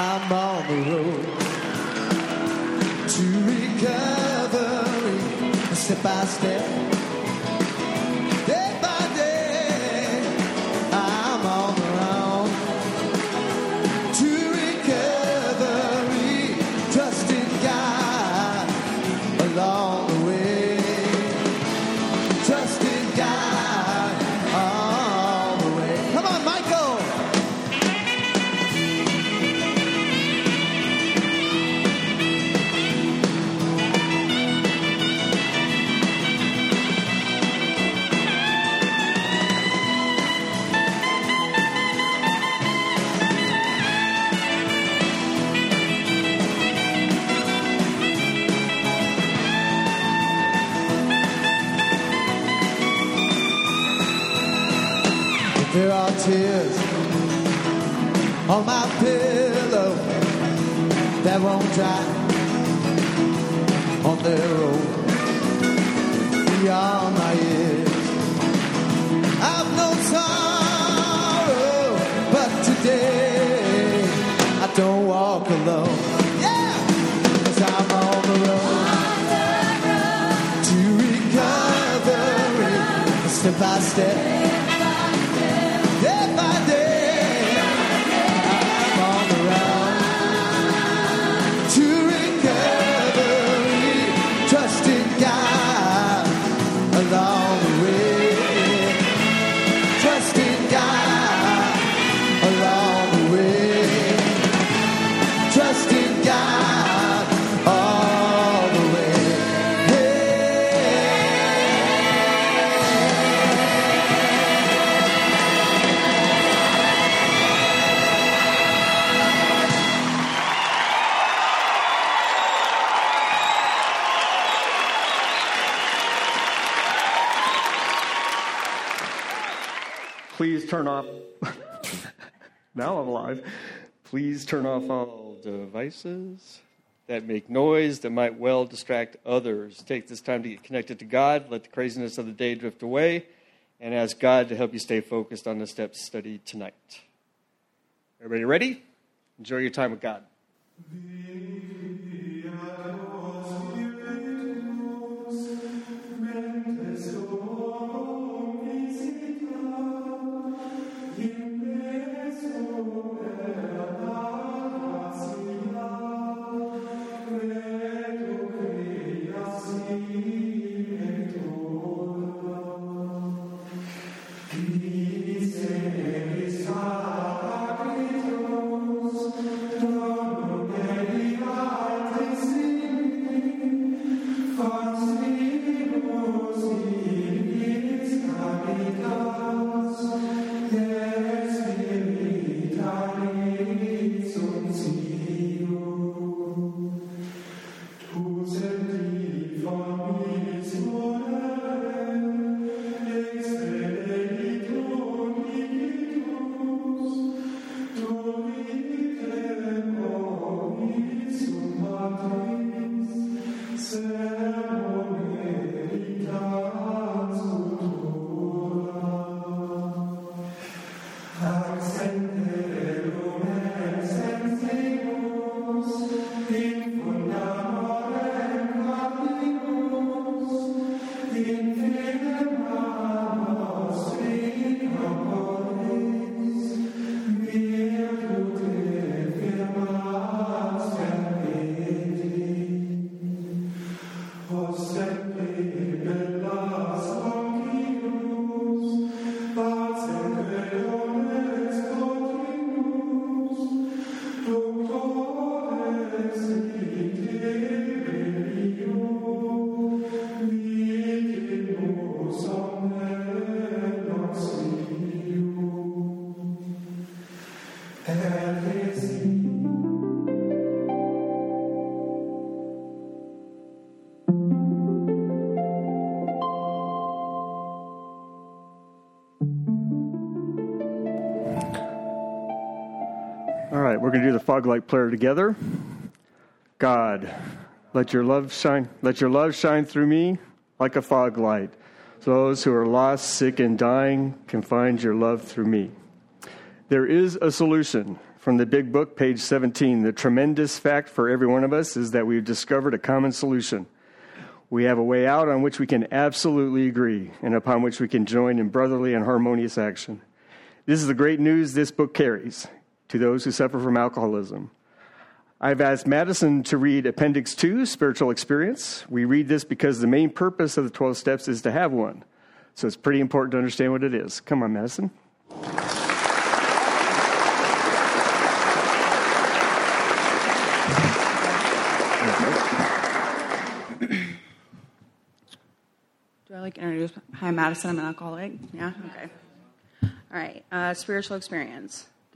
I'm on the road to recovery, step by step. On their own beyond my ears. I've no sorrow, but today I don't walk alone. Yeah, 'cause I'm on the road to recovery, step by step. Now I'm live. Please turn off all devices that make noise that might well distract others. Take this time to get connected to God. Let the craziness of the day drift away, and ask God to help you stay focused on the steps studied tonight. Everybody ready? Enjoy your time with God. Light together. God, let your love shine, let your love shine through me like a fog light. So those who are lost, sick, and dying can find your love through me. There is a solution. from the big book, page 17. The tremendous fact for every one of us is that we've discovered a common solution. We have a way out on which we can absolutely agree and upon which we can join in brotherly and harmonious action. This is the great news this book carries to those who suffer from alcoholism. I've asked Madison to read Appendix 2, Spiritual Experience. We read this because the main purpose of the 12 steps is to have one. So it's pretty important to understand what it is. Come on, Madison. Do I like introduce? Hi, Madison. I'm an alcoholic. Yeah. Okay. All right. Uh, spiritual experience.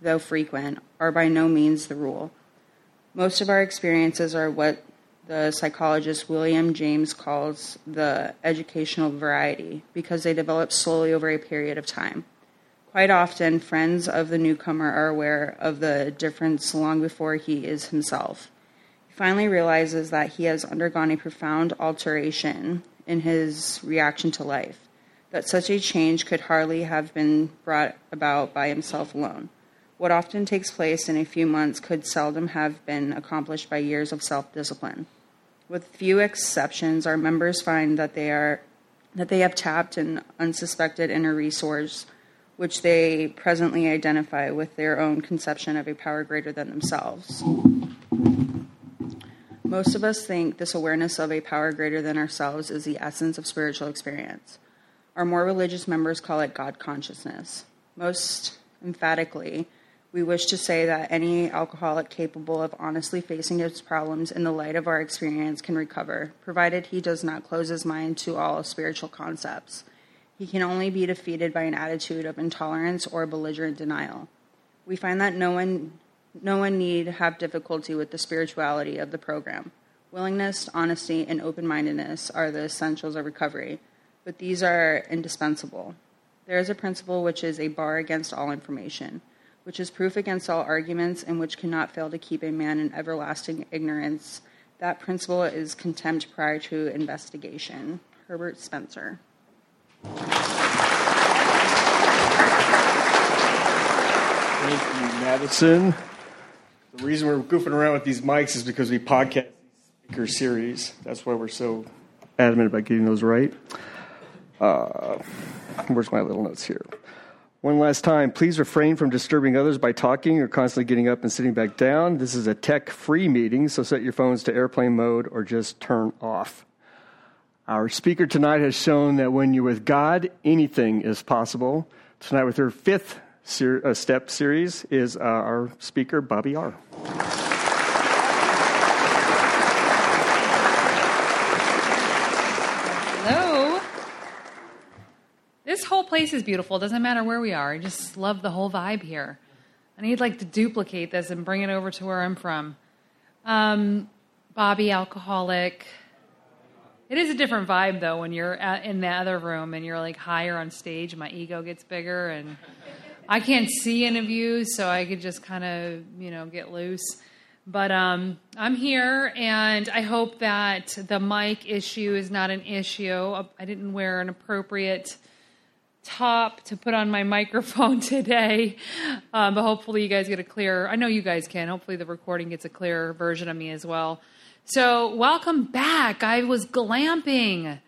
though frequent, are by no means the rule. Most of our experiences are what the psychologist William James calls the educational variety because they develop slowly over a period of time. Quite often, friends of the newcomer are aware of the difference long before he is himself. He finally realizes that he has undergone a profound alteration in his reaction to life, that such a change could hardly have been brought about by himself alone. What often takes place in a few months could seldom have been accomplished by years of self discipline. With few exceptions, our members find that they are that they have tapped an unsuspected inner resource which they presently identify with their own conception of a power greater than themselves. Most of us think this awareness of a power greater than ourselves is the essence of spiritual experience. Our more religious members call it God consciousness. Most emphatically, we wish to say that any alcoholic capable of honestly facing his problems in the light of our experience can recover, provided he does not close his mind to all spiritual concepts. He can only be defeated by an attitude of intolerance or belligerent denial. We find that no one, no one need have difficulty with the spirituality of the program. Willingness, honesty, and open mindedness are the essentials of recovery, but these are indispensable. There is a principle which is a bar against all information which is proof against all arguments and which cannot fail to keep a man in everlasting ignorance. That principle is contempt prior to investigation. Herbert Spencer. Thank you, Madison. The reason we're goofing around with these mics is because we podcast speaker series. That's why we're so adamant about getting those right. Uh, where's my little notes here? One last time, please refrain from disturbing others by talking or constantly getting up and sitting back down. This is a tech free meeting, so set your phones to airplane mode or just turn off. Our speaker tonight has shown that when you're with God, anything is possible. Tonight, with her fifth ser- uh, step series, is uh, our speaker, Bobby R. This whole place is beautiful. It doesn't matter where we are. I just love the whole vibe here. I need like to duplicate this and bring it over to where I'm from. Um, Bobby, alcoholic. It is a different vibe though when you're at, in the other room and you're like higher on stage. My ego gets bigger and I can't see any of you, so I could just kind of you know get loose. But um, I'm here, and I hope that the mic issue is not an issue. I didn't wear an appropriate top to put on my microphone today, um, but hopefully you guys get a clear. I know you guys can. Hopefully the recording gets a clearer version of me as well. So welcome back. I was glamping.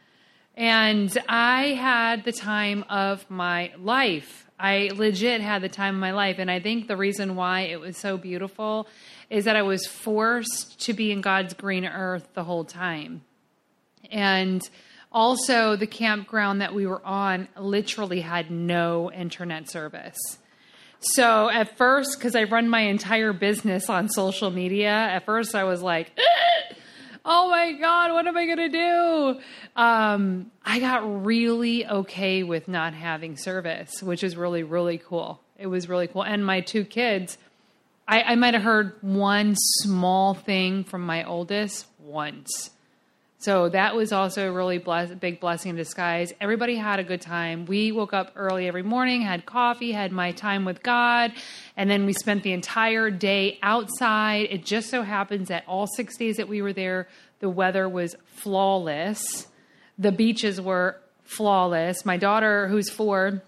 And I had the time of my life. I legit had the time of my life. And I think the reason why it was so beautiful is that I was forced to be in God's green earth the whole time. And also, the campground that we were on literally had no internet service. So at first, because I run my entire business on social media, at first I was like, oh my God, what am I going to do? Um, I got really okay with not having service, which is really, really cool. It was really cool. And my two kids, I, I might have heard one small thing from my oldest once. So that was also a really bless, big blessing in disguise. Everybody had a good time. We woke up early every morning, had coffee, had my time with God, and then we spent the entire day outside. It just so happens that all six days that we were there, the weather was flawless. The beaches were flawless. My daughter, who's four,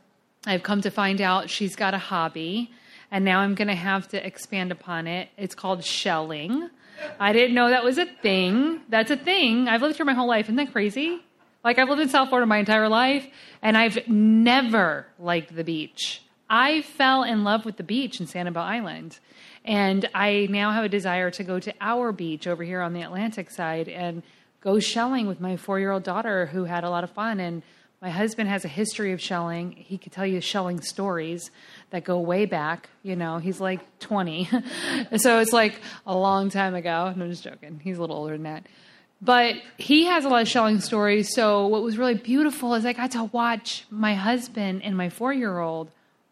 I've come to find out she's got a hobby, and now I'm going to have to expand upon it. It's called shelling. I didn't know that was a thing. That's a thing. I've lived here my whole life. Isn't that crazy? Like, I've lived in South Florida my entire life, and I've never liked the beach. I fell in love with the beach in Sanibel Island. And I now have a desire to go to our beach over here on the Atlantic side and go shelling with my four year old daughter who had a lot of fun. And my husband has a history of shelling. He could tell you shelling stories that go way back. You know, he's like 20. so it's like a long time ago. I'm just joking. He's a little older than that. But he has a lot of shelling stories. So what was really beautiful is I got to watch my husband and my four year old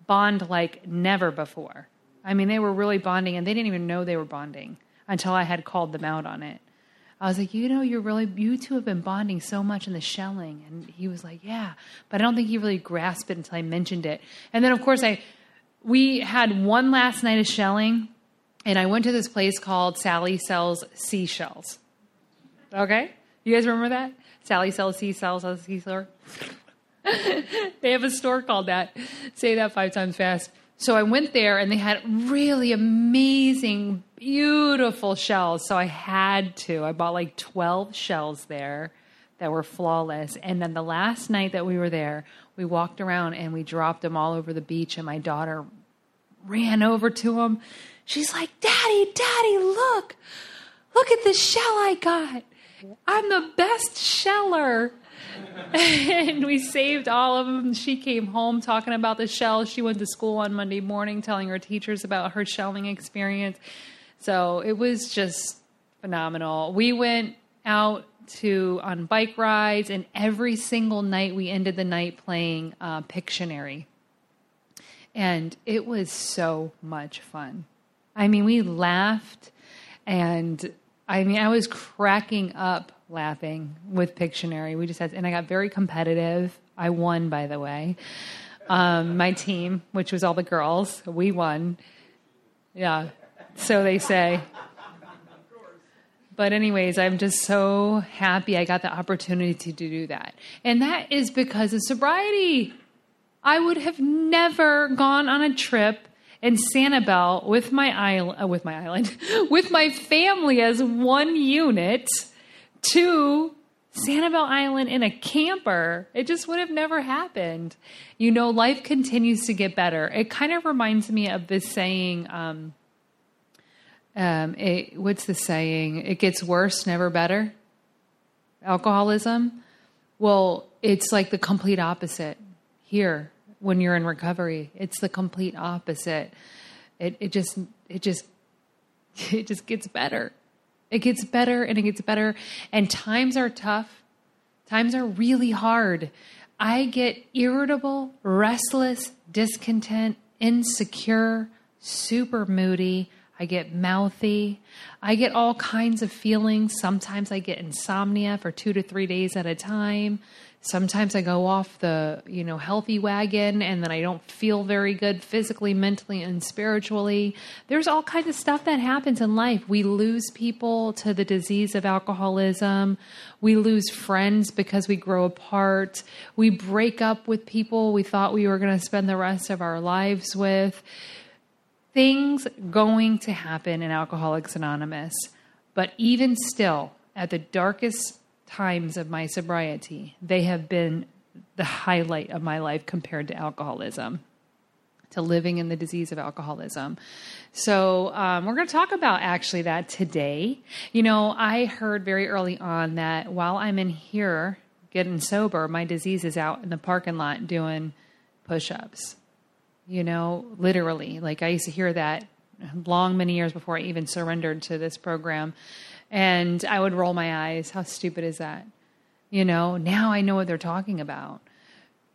bond like never before. I mean, they were really bonding and they didn't even know they were bonding until I had called them out on it. I was like, you know, you're really, you two have been bonding so much in the shelling. And he was like, yeah. But I don't think he really grasped it until I mentioned it. And then, of course, I, we had one last night of shelling, and I went to this place called Sally Sells Seashells. Okay? You guys remember that? Sally Sells Seashells at the seashore? they have a store called that. Say that five times fast. So I went there and they had really amazing, beautiful shells. So I had to. I bought like 12 shells there that were flawless. And then the last night that we were there, we walked around and we dropped them all over the beach. And my daughter ran over to them. She's like, Daddy, Daddy, look, look at the shell I got. I'm the best sheller. and we saved all of them. She came home talking about the shell. She went to school on Monday morning telling her teachers about her shelling experience. So it was just phenomenal. We went out to on bike rides, and every single night we ended the night playing uh, Pictionary. And it was so much fun. I mean, we laughed, and I mean, I was cracking up laughing with Pictionary. We just had, and I got very competitive. I won, by the way. Um, my team, which was all the girls, we won. Yeah, so they say. But, anyways, I'm just so happy I got the opportunity to do that. And that is because of sobriety. I would have never gone on a trip in Sanibel with my island, uh, with my island, with my family as one unit to Sanibel Island in a camper. It just would have never happened. You know, life continues to get better. It kind of reminds me of this saying. Um, um, it, what's the saying? It gets worse, never better. Alcoholism. Well, it's like the complete opposite here when you're in recovery. It's the complete opposite. It it just it just it just gets better. It gets better and it gets better. And times are tough. Times are really hard. I get irritable, restless, discontent, insecure, super moody. I get mouthy. I get all kinds of feelings. Sometimes I get insomnia for two to three days at a time. Sometimes I go off the, you know, healthy wagon and then I don't feel very good physically, mentally, and spiritually. There's all kinds of stuff that happens in life. We lose people to the disease of alcoholism. We lose friends because we grow apart. We break up with people we thought we were going to spend the rest of our lives with things going to happen in Alcoholics Anonymous. But even still, at the darkest times of my sobriety, they have been the highlight of my life compared to alcoholism, to living in the disease of alcoholism. So, um, we're going to talk about actually that today. You know, I heard very early on that while I'm in here getting sober, my disease is out in the parking lot doing push ups. You know, literally. Like I used to hear that long, many years before I even surrendered to this program. And I would roll my eyes. How stupid is that? You know, now I know what they're talking about.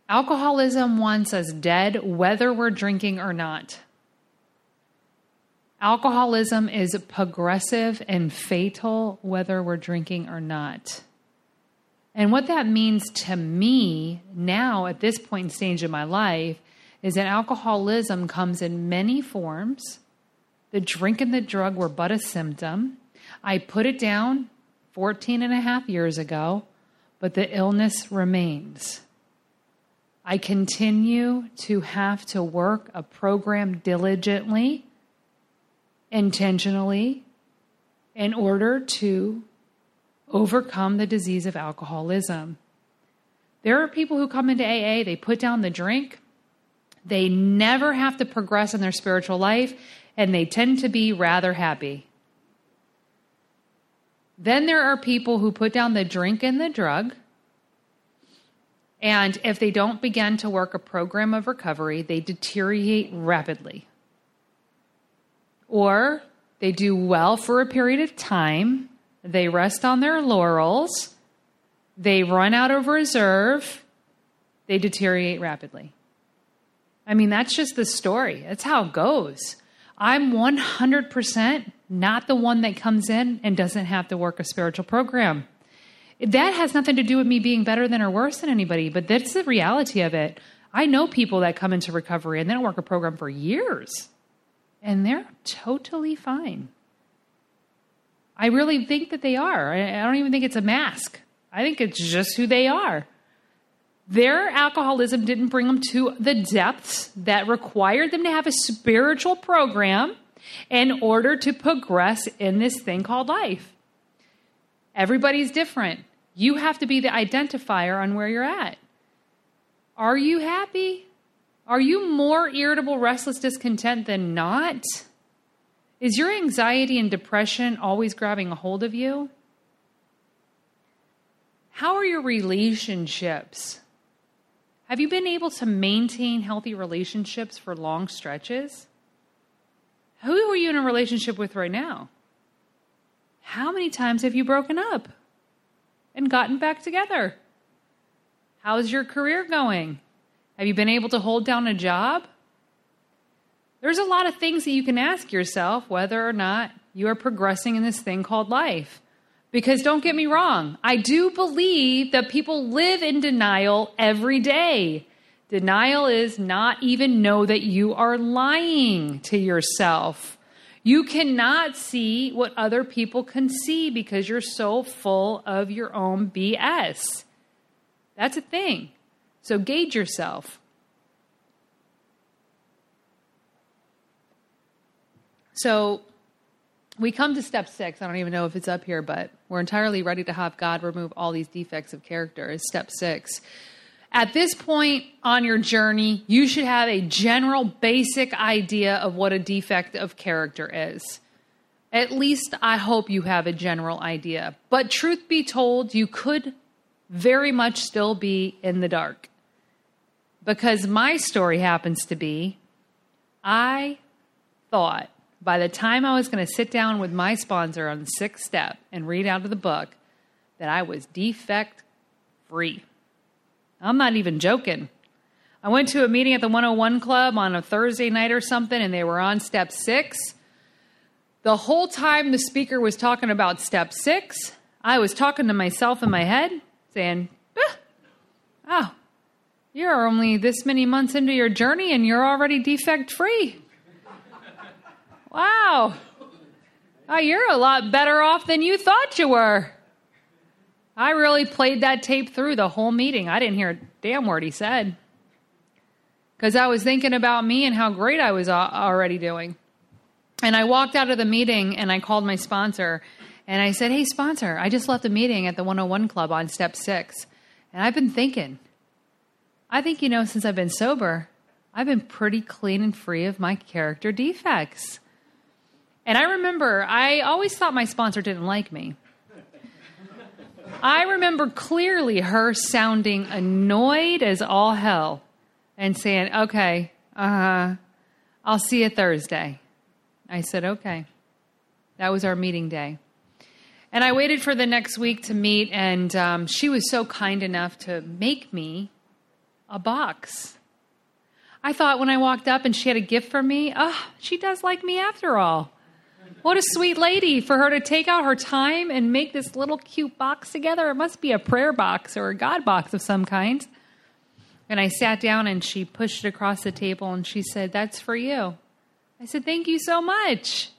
Alcoholism wants us dead, whether we're drinking or not. Alcoholism is progressive and fatal, whether we're drinking or not. And what that means to me now at this point in stage of my life is that alcoholism comes in many forms. The drink and the drug were but a symptom. I put it down 14 and a half years ago, but the illness remains. I continue to have to work a program diligently, intentionally, in order to overcome the disease of alcoholism. There are people who come into AA, they put down the drink, they never have to progress in their spiritual life, and they tend to be rather happy. Then there are people who put down the drink and the drug. And if they don't begin to work a program of recovery, they deteriorate rapidly. Or they do well for a period of time, they rest on their laurels, they run out of reserve, they deteriorate rapidly. I mean, that's just the story. That's how it goes. I'm 100% not the one that comes in and doesn't have to work a spiritual program. That has nothing to do with me being better than or worse than anybody, but that's the reality of it. I know people that come into recovery and they don't work a program for years, and they're totally fine. I really think that they are. I don't even think it's a mask. I think it's just who they are. Their alcoholism didn't bring them to the depths that required them to have a spiritual program in order to progress in this thing called life. Everybody's different. You have to be the identifier on where you're at. Are you happy? Are you more irritable, restless, discontent than not? Is your anxiety and depression always grabbing a hold of you? How are your relationships? Have you been able to maintain healthy relationships for long stretches? Who are you in a relationship with right now? How many times have you broken up and gotten back together? How's your career going? Have you been able to hold down a job? There's a lot of things that you can ask yourself whether or not you are progressing in this thing called life. Because don't get me wrong, I do believe that people live in denial every day. Denial is not even know that you are lying to yourself. You cannot see what other people can see because you're so full of your own BS. That's a thing. So gauge yourself. So we come to step six. I don't even know if it's up here, but we're entirely ready to have God remove all these defects of character. Is step six. At this point on your journey, you should have a general basic idea of what a defect of character is. At least I hope you have a general idea. But truth be told, you could very much still be in the dark. Because my story happens to be I thought by the time I was going to sit down with my sponsor on the sixth step and read out of the book that I was defect free. I'm not even joking. I went to a meeting at the 101 Club on a Thursday night or something, and they were on step six. The whole time the speaker was talking about step six, I was talking to myself in my head, saying, ah, Oh, you're only this many months into your journey and you're already defect free. Wow. Oh, you're a lot better off than you thought you were. I really played that tape through the whole meeting. I didn't hear a damn word he said. Because I was thinking about me and how great I was already doing. And I walked out of the meeting and I called my sponsor And I said, Hey, sponsor, I just left a meeting at the 101 Club on step six. And I've been thinking, I think, you know, since I've been sober, I've been pretty clean and free of my character defects. And I remember, I always thought my sponsor didn't like me. I remember clearly her sounding annoyed as all hell and saying, Okay, uh I'll see you Thursday. I said, Okay. That was our meeting day. And I waited for the next week to meet, and um, she was so kind enough to make me a box. I thought when I walked up and she had a gift for me, oh, she does like me after all. What a sweet lady for her to take out her time and make this little cute box together. It must be a prayer box or a God box of some kind. And I sat down and she pushed it across the table and she said, That's for you. I said, Thank you so much.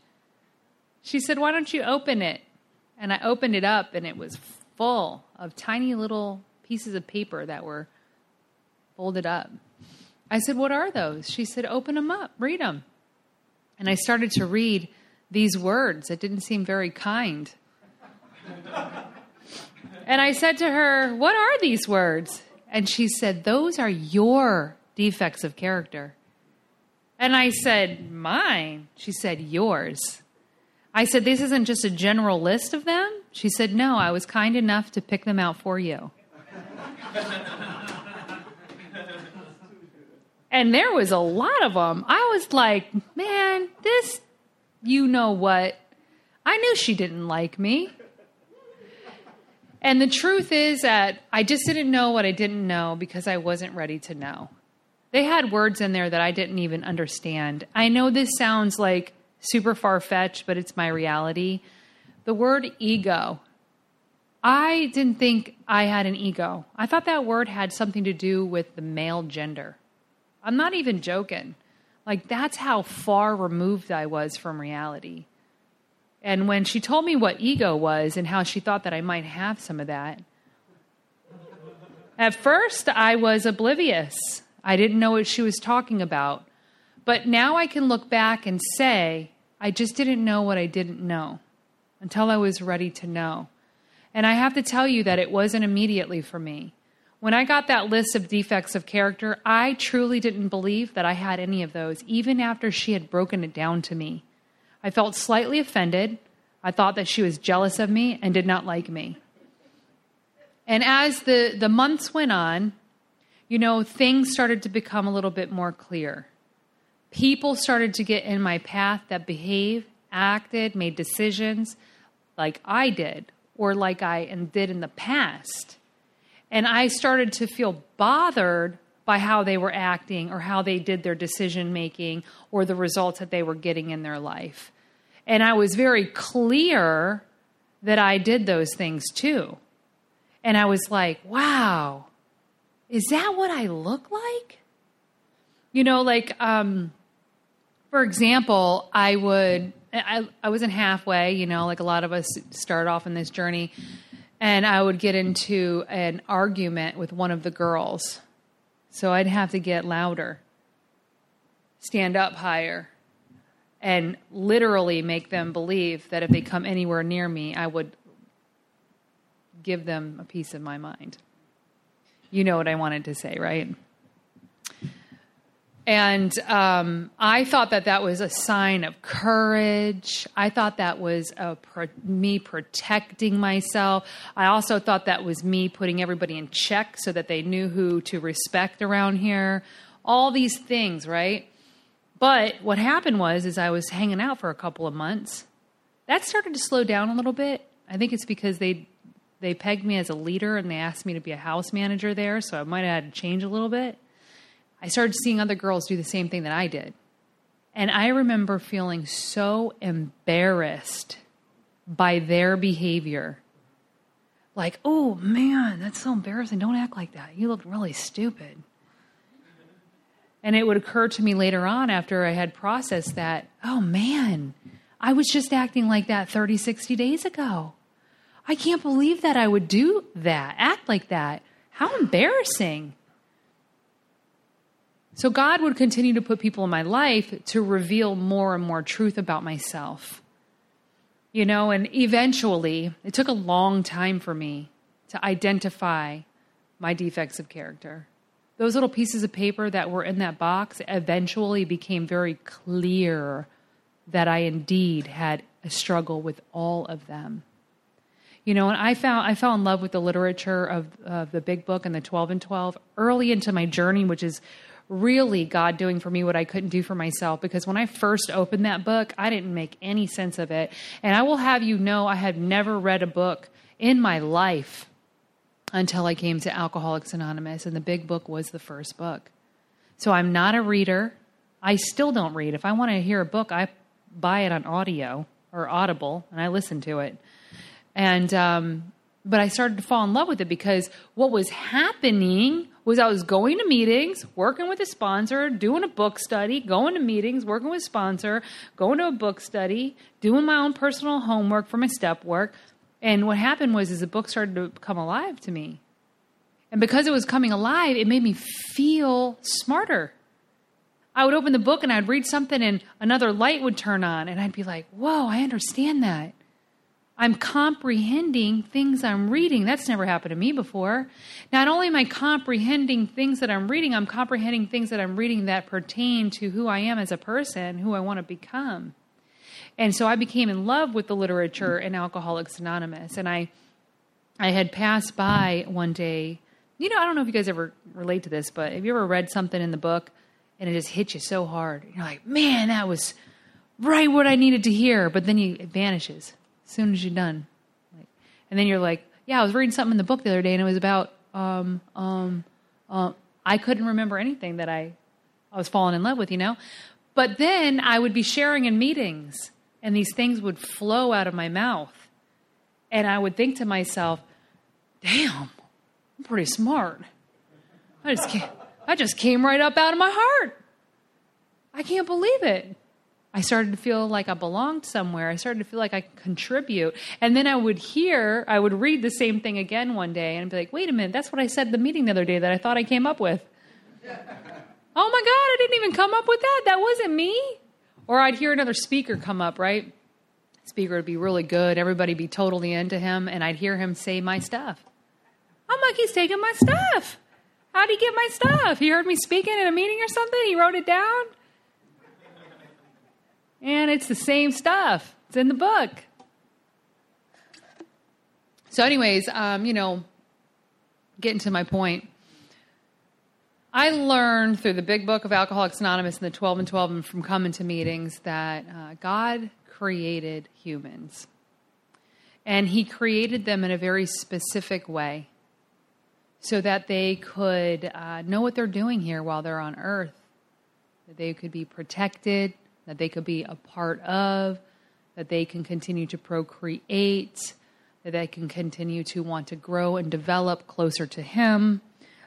She said, Why don't you open it? And I opened it up and it was full of tiny little pieces of paper that were folded up. I said, What are those? She said, Open them up, read them. And I started to read these words It didn't seem very kind. and I said to her, What are these words? And she said, Those are your defects of character. And I said, Mine? She said, Yours. I said, This isn't just a general list of them? She said, No, I was kind enough to pick them out for you. and there was a lot of them. I was like, Man, this, you know what? I knew she didn't like me. And the truth is that I just didn't know what I didn't know because I wasn't ready to know. They had words in there that I didn't even understand. I know this sounds like super far fetched, but it's my reality. The word ego. I didn't think I had an ego. I thought that word had something to do with the male gender. I'm not even joking. Like, that's how far removed I was from reality. And when she told me what ego was and how she thought that I might have some of that, at first I was oblivious. I didn't know what she was talking about. But now I can look back and say, I just didn't know what I didn't know until I was ready to know. And I have to tell you that it wasn't immediately for me. When I got that list of defects of character, I truly didn't believe that I had any of those, even after she had broken it down to me. I felt slightly offended. I thought that she was jealous of me and did not like me. And as the, the months went on, you know, things started to become a little bit more clear. People started to get in my path that behaved, acted, made decisions like I did or like I and did in the past. And I started to feel bothered by how they were acting or how they did their decision making or the results that they were getting in their life. And I was very clear that I did those things too. And I was like, wow, is that what I look like? You know, like, um, for example, I would, I, I wasn't halfway, you know, like a lot of us start off in this journey, and I would get into an argument with one of the girls. So I'd have to get louder, stand up higher, and literally make them believe that if they come anywhere near me, I would give them a piece of my mind. You know what I wanted to say, right? And um, I thought that that was a sign of courage. I thought that was pro- me protecting myself. I also thought that was me putting everybody in check so that they knew who to respect around here. All these things, right? But what happened was, is I was hanging out for a couple of months. That started to slow down a little bit. I think it's because they they pegged me as a leader and they asked me to be a house manager there, so I might have had to change a little bit. I started seeing other girls do the same thing that I did. And I remember feeling so embarrassed by their behavior. Like, oh man, that's so embarrassing. Don't act like that. You look really stupid. And it would occur to me later on after I had processed that, oh man, I was just acting like that 30, 60 days ago. I can't believe that I would do that, act like that. How embarrassing. So God would continue to put people in my life to reveal more and more truth about myself. You know, and eventually, it took a long time for me to identify my defects of character. Those little pieces of paper that were in that box eventually became very clear that I indeed had a struggle with all of them. You know, and I found I fell in love with the literature of, the Big Book and the Twelve and Twelve early into my journey, which is really God doing for me what I couldn't do for myself. Because when I first opened that book, I didn't make any sense of it. And I will have you know, I had never read a book in my life until I came to Alcoholics Anonymous, and the Big Book was the first book. So I'm not a reader. I still don't read. If I want to hear a book, I buy it on audio or Audible, and I listen to it. And um, but I started to fall in love with it because what was happening was I was going to meetings, working with a sponsor, doing a book study, going to meetings, working with a sponsor, going to a book study, doing my own personal homework for my step work. And what happened was is the book started to come alive to me. And because it was coming alive, it made me feel smarter. I would open the book and I'd read something and another light would turn on and I'd be like, "Whoa, I understand that." I'm comprehending things I'm reading. That's never happened to me before. Not only am I comprehending things that I'm reading, I'm comprehending things that I'm reading that pertain to who I am as a person, who I want to become. And so I became in love with the literature in Alcoholics Anonymous. And I I had passed by one day. You know, I don't know if you guys ever relate to this, but have you ever read something in the book and it just hits you so hard? You're like, man, that was right what I needed to hear. But then you, it vanishes as soon as you're done. Like, and then you're like, yeah, I was reading something in the book the other day, and it was about um um uh, I couldn't remember anything that I I was falling in love with, you know. But then I would be sharing in meetings, and these things would flow out of my mouth, and I would think to myself, "Damn, I'm pretty smart. I just came, I just came right up out of my heart. I can't believe it." I started to feel like I belonged somewhere. I started to feel like I could contribute. And then I would hear, I would read the same thing again one day and be like, wait a minute, that's what I said at the meeting the other day that I thought I came up with. oh my God, I didn't even come up with that. That wasn't me. Or I'd hear another speaker come up, right? Speaker would be really good. Everybody be totally into him. And I'd hear him say my stuff. I'm like, he's taking my stuff. How'd he get my stuff? He heard me speaking at a meeting or something? He wrote it down? And it's the same stuff. It's in the book. So, anyways, um, you know, getting to my point, I learned through the big book of Alcoholics Anonymous and the 12 and 12 and from coming to meetings that uh, God created humans. And He created them in a very specific way so that they could uh, know what they're doing here while they're on earth, that they could be protected that they could be a part of, that they can continue to procreate, that they can continue to want to grow and develop closer to Him.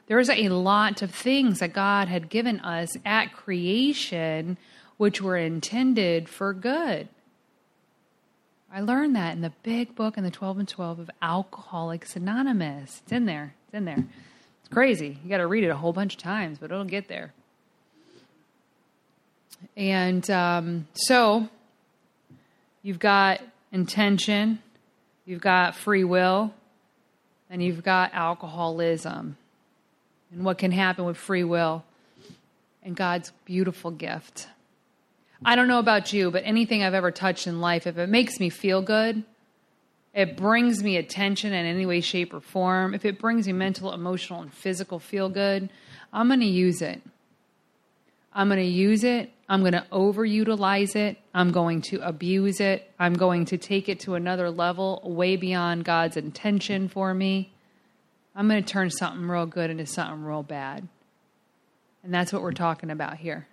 There's a lot of things that God had given us at creation which were intended for good. I learned that in the big book in the 12 and 12 of Alcoholics Anonymous. It's in there. It's in there. It's crazy. You got to read it a whole bunch of times, but it'll get there. And um, so you've got intention, you've got free will, and you've got alcoholism. And what can happen with free will and God's beautiful gift. I don't know about you, but anything I've ever touched in life, if it makes me feel good, it brings me attention in any way, shape, or form, if it brings me mental, emotional, and physical feel good, I'm going to use it. I'm going to use it. I'm going to overutilize it. I'm going to abuse it. I'm going to take it to another level, way beyond God's intention for me. I'm going to turn something real good into something real bad. And that's what we're talking about here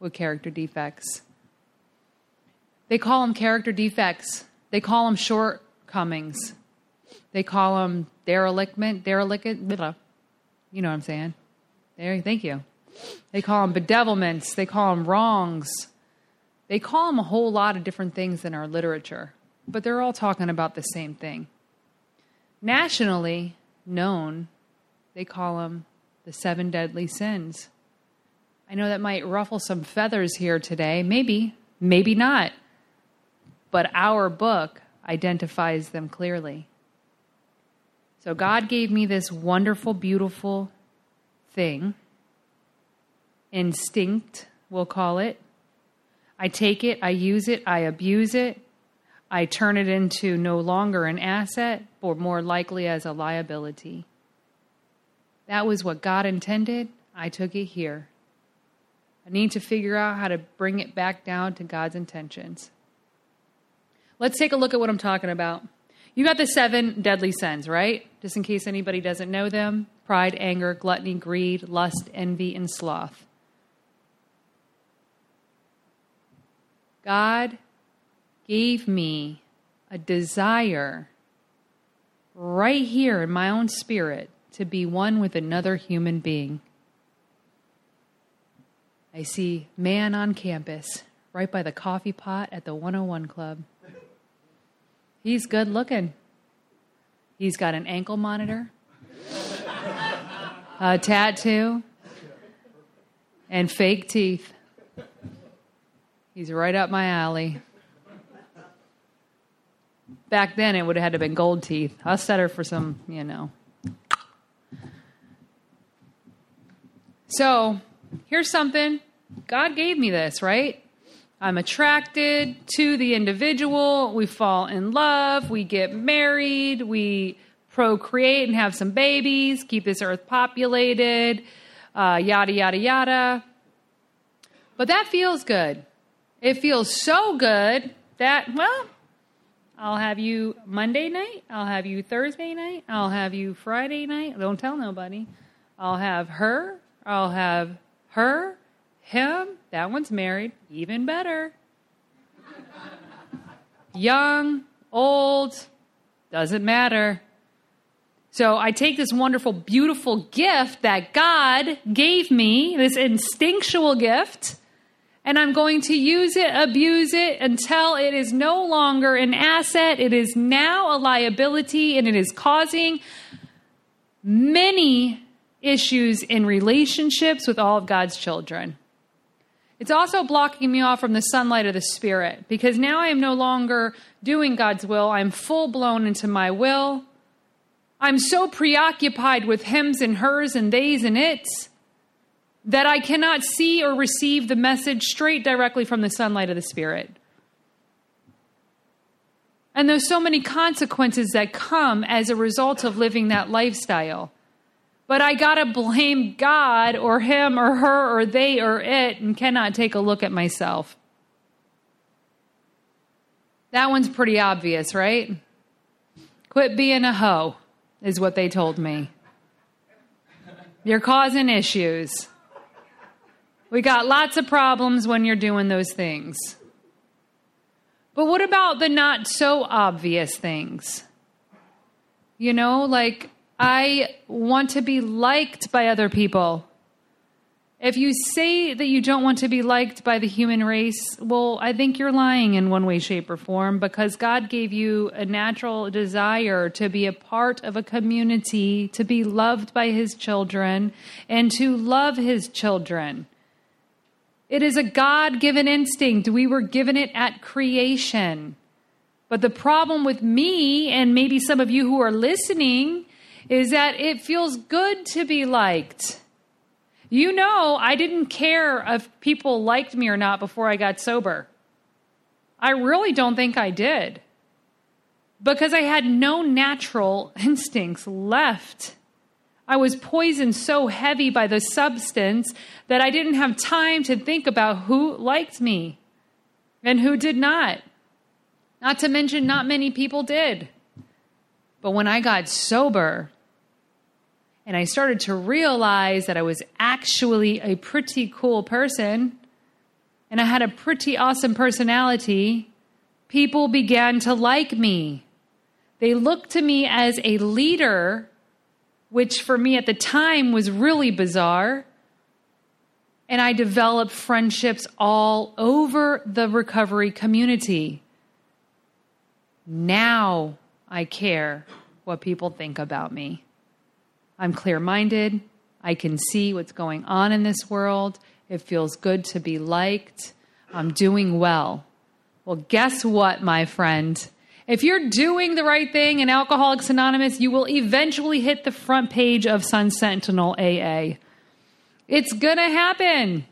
with character defects. They call them character defects, they call them shortcomings, they call them derelictment, derelict, you know what I'm saying. There, thank you. They call them bedevilments. They call them wrongs. They call them a whole lot of different things in our literature, but they're all talking about the same thing. Nationally known, they call them the seven deadly sins. I know that might ruffle some feathers here today. Maybe, maybe not. but our book identifies them clearly. So God gave me this wonderful, beautiful thing, instinct, we'll call it. I take it, I use it, I abuse it, I turn it into no longer an asset, or more likely as a liability. That was what God intended. I took it here. I need to figure out how to bring it back down to God's intentions. Let's take a look at what I'm talking about. You got the seven deadly sins, right? Just in case anybody doesn't know them pride, anger, gluttony, greed, lust, envy, and sloth. God gave me a desire right here in my own spirit to be one with another human being. I see man on campus, right by the coffee pot at the 101 Club. He's good looking. He's got an ankle monitor, a tattoo, and fake teeth. He's right up my alley. Back then, it would have had to have been gold teeth. I'll set her for some, you know. So, here's something. God gave me this, right? I'm attracted to the individual. We fall in love. We get married. We procreate and have some babies, keep this earth populated, uh, yada, yada, yada. But that feels good. It feels so good that, well, I'll have you Monday night. I'll have you Thursday night. I'll have you Friday night. Don't tell nobody. I'll have her. I'll have her, him. That one's married. Even better. Young, old, doesn't matter. So I take this wonderful, beautiful gift that God gave me, this instinctual gift, and I'm going to use it, abuse it until it is no longer an asset. It is now a liability, and it is causing many issues in relationships with all of God's children. It's also blocking me off from the sunlight of the Spirit because now I am no longer doing God's will. I'm full blown into my will. I'm so preoccupied with hims and hers and theys and its that I cannot see or receive the message straight directly from the sunlight of the Spirit. And there's so many consequences that come as a result of living that lifestyle. But I got to blame God or him or her or they or it and cannot take a look at myself. That one's pretty obvious, right? Quit being a hoe, is what they told me. You're causing issues. We got lots of problems when you're doing those things. But what about the not so obvious things? You know, like I want to be liked by other people. If you say that you don't want to be liked by the human race, well, I think you're lying in one way, shape, or form because God gave you a natural desire to be a part of a community, to be loved by His children, and to love His children. It is a God given instinct. We were given it at creation. But the problem with me, and maybe some of you who are listening, is that it feels good to be liked. You know, I didn't care if people liked me or not before I got sober. I really don't think I did. Because I had no natural instincts left. I was poisoned so heavy by the substance that I didn't have time to think about who liked me and who did not. Not to mention, not many people did. But when I got sober, and I started to realize that I was actually a pretty cool person and I had a pretty awesome personality, people began to like me. They looked to me as a leader, which for me at the time was really bizarre. And I developed friendships all over the recovery community. Now I care what people think about me. I'm clear minded. I can see what's going on in this world. It feels good to be liked. I'm doing well. Well, guess what, my friend? If you're doing the right thing in Alcoholics Anonymous, you will eventually hit the front page of Sun Sentinel AA. It's going to happen.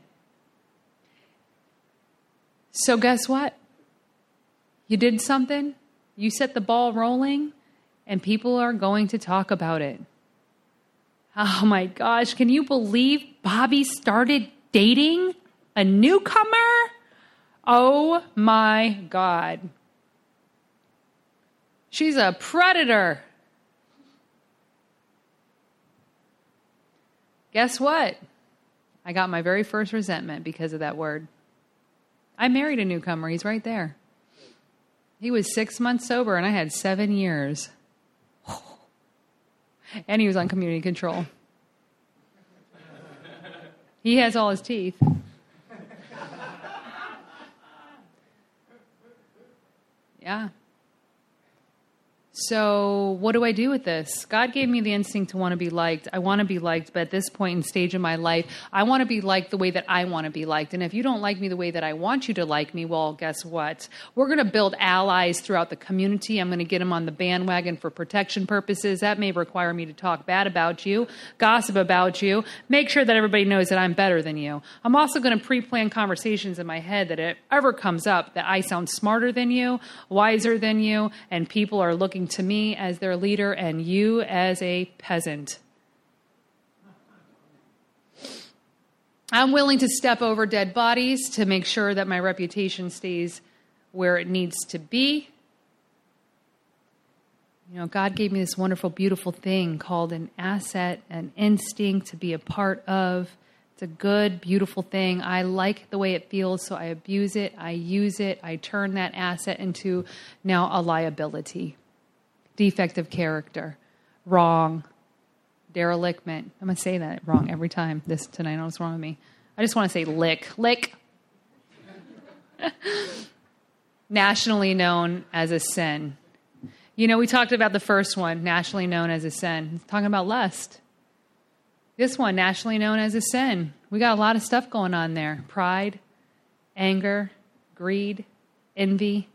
So, guess what? You did something, you set the ball rolling, and people are going to talk about it. Oh my gosh, can you believe Bobby started dating a newcomer? Oh my God. She's a predator. Guess what? I got my very first resentment because of that word. I married a newcomer. He's right there. He was six months sober, and I had seven years. And he was on community control. He has all his teeth. Yeah. So, what do I do with this? God gave me the instinct to want to be liked. I want to be liked, but at this point in stage in my life, I want to be liked the way that I want to be liked. And if you don't like me the way that I want you to like me, well, guess what? We're going to build allies throughout the community. I'm going to get them on the bandwagon for protection purposes. That may require me to talk bad about you, gossip about you, make sure that everybody knows that I'm better than you. I'm also going to pre plan conversations in my head that if ever comes up that I sound smarter than you, wiser than you, and people are looking to me as their leader and you as a peasant. I'm willing to step over dead bodies to make sure that my reputation stays where it needs to be. You know, God gave me this wonderful, beautiful thing called an asset, an instinct to be a part of. It's a good, beautiful thing. I like the way it feels, so I abuse it, I use it, I turn that asset into now a liability defect of character, wrong, derelictment. I'm going to say that wrong every time this tonight. I know what's wrong with me. I just want to say lick, lick. nationally known as a sin. You know, we talked about the first one, nationally known as a sin. It's talking about lust. This one, nationally known as a sin. We got a lot of stuff going on there pride, anger, greed, envy,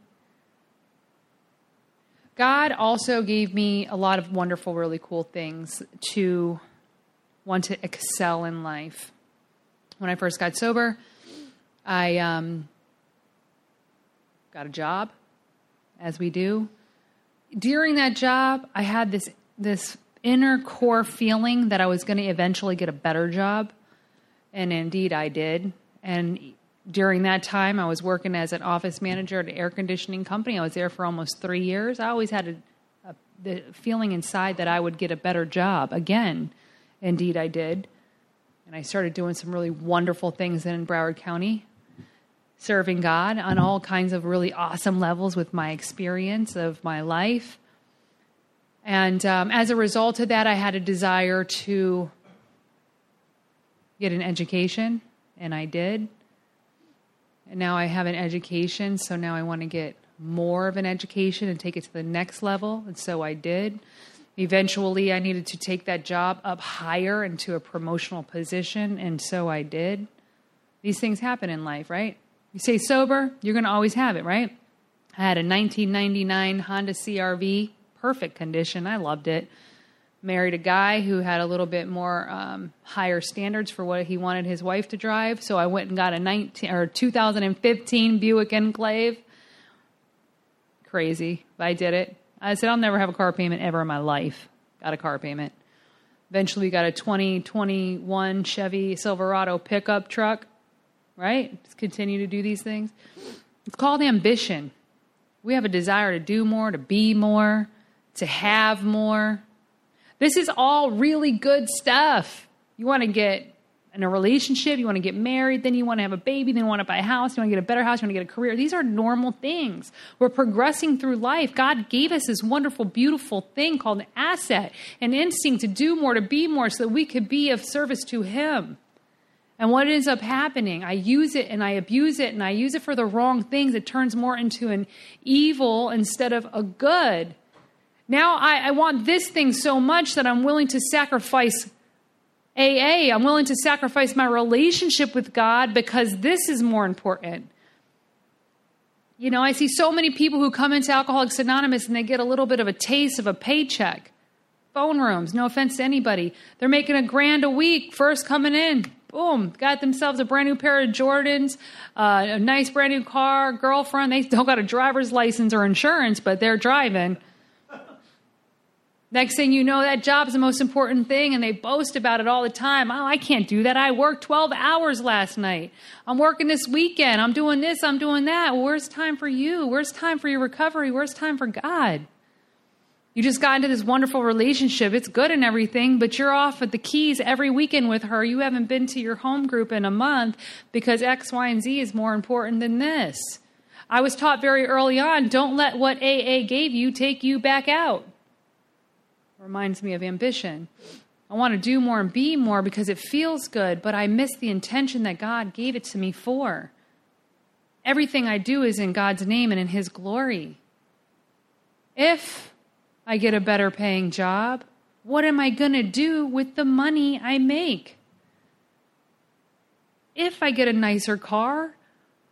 God also gave me a lot of wonderful, really cool things to want to excel in life. When I first got sober, I um, got a job, as we do. During that job, I had this this inner core feeling that I was going to eventually get a better job, and indeed I did. And during that time, I was working as an office manager at an air conditioning company. I was there for almost three years. I always had a, a, the feeling inside that I would get a better job. Again, indeed, I did. And I started doing some really wonderful things in Broward County, serving God on all kinds of really awesome levels with my experience of my life. And um, as a result of that, I had a desire to get an education, and I did. And now I have an education, so now I want to get more of an education and take it to the next level. And so I did. Eventually, I needed to take that job up higher into a promotional position, and so I did. These things happen in life, right? You stay sober, you're going to always have it, right? I had a 1999 Honda CRV, perfect condition. I loved it married a guy who had a little bit more um, higher standards for what he wanted his wife to drive. So I went and got a 19 or 2015 Buick Enclave. Crazy, but I did it. I said I'll never have a car payment ever in my life. Got a car payment. Eventually, we got a 2021 Chevy Silverado pickup truck. Right? Just continue to do these things. It's called ambition. We have a desire to do more, to be more, to have more this is all really good stuff. You want to get in a relationship, you want to get married, then you want to have a baby, then you want to buy a house, you want to get a better house, you want to get a career. These are normal things. We're progressing through life. God gave us this wonderful, beautiful thing called an asset, an instinct to do more, to be more, so that we could be of service to Him. And what ends up happening, I use it and I abuse it and I use it for the wrong things. It turns more into an evil instead of a good. Now I, I want this thing so much that I'm willing to sacrifice AA. I'm willing to sacrifice my relationship with God because this is more important. You know, I see so many people who come into Alcoholics Anonymous and they get a little bit of a taste of a paycheck. Phone rooms, no offense to anybody. They're making a grand a week, first coming in. Boom, got themselves a brand new pair of Jordans, uh, a nice brand new car, girlfriend. They don't got a driver's license or insurance, but they're driving. Next thing you know, that job's the most important thing, and they boast about it all the time. Oh, I can't do that. I worked 12 hours last night. I'm working this weekend. I'm doing this. I'm doing that. Well, where's time for you? Where's time for your recovery? Where's time for God? You just got into this wonderful relationship. It's good and everything, but you're off at the keys every weekend with her. You haven't been to your home group in a month because X, Y, and Z is more important than this. I was taught very early on don't let what AA gave you take you back out reminds me of ambition. I want to do more and be more because it feels good, but I miss the intention that God gave it to me for. Everything I do is in God's name and in His glory. If I get a better paying job, what am I going to do with the money I make? If I get a nicer car,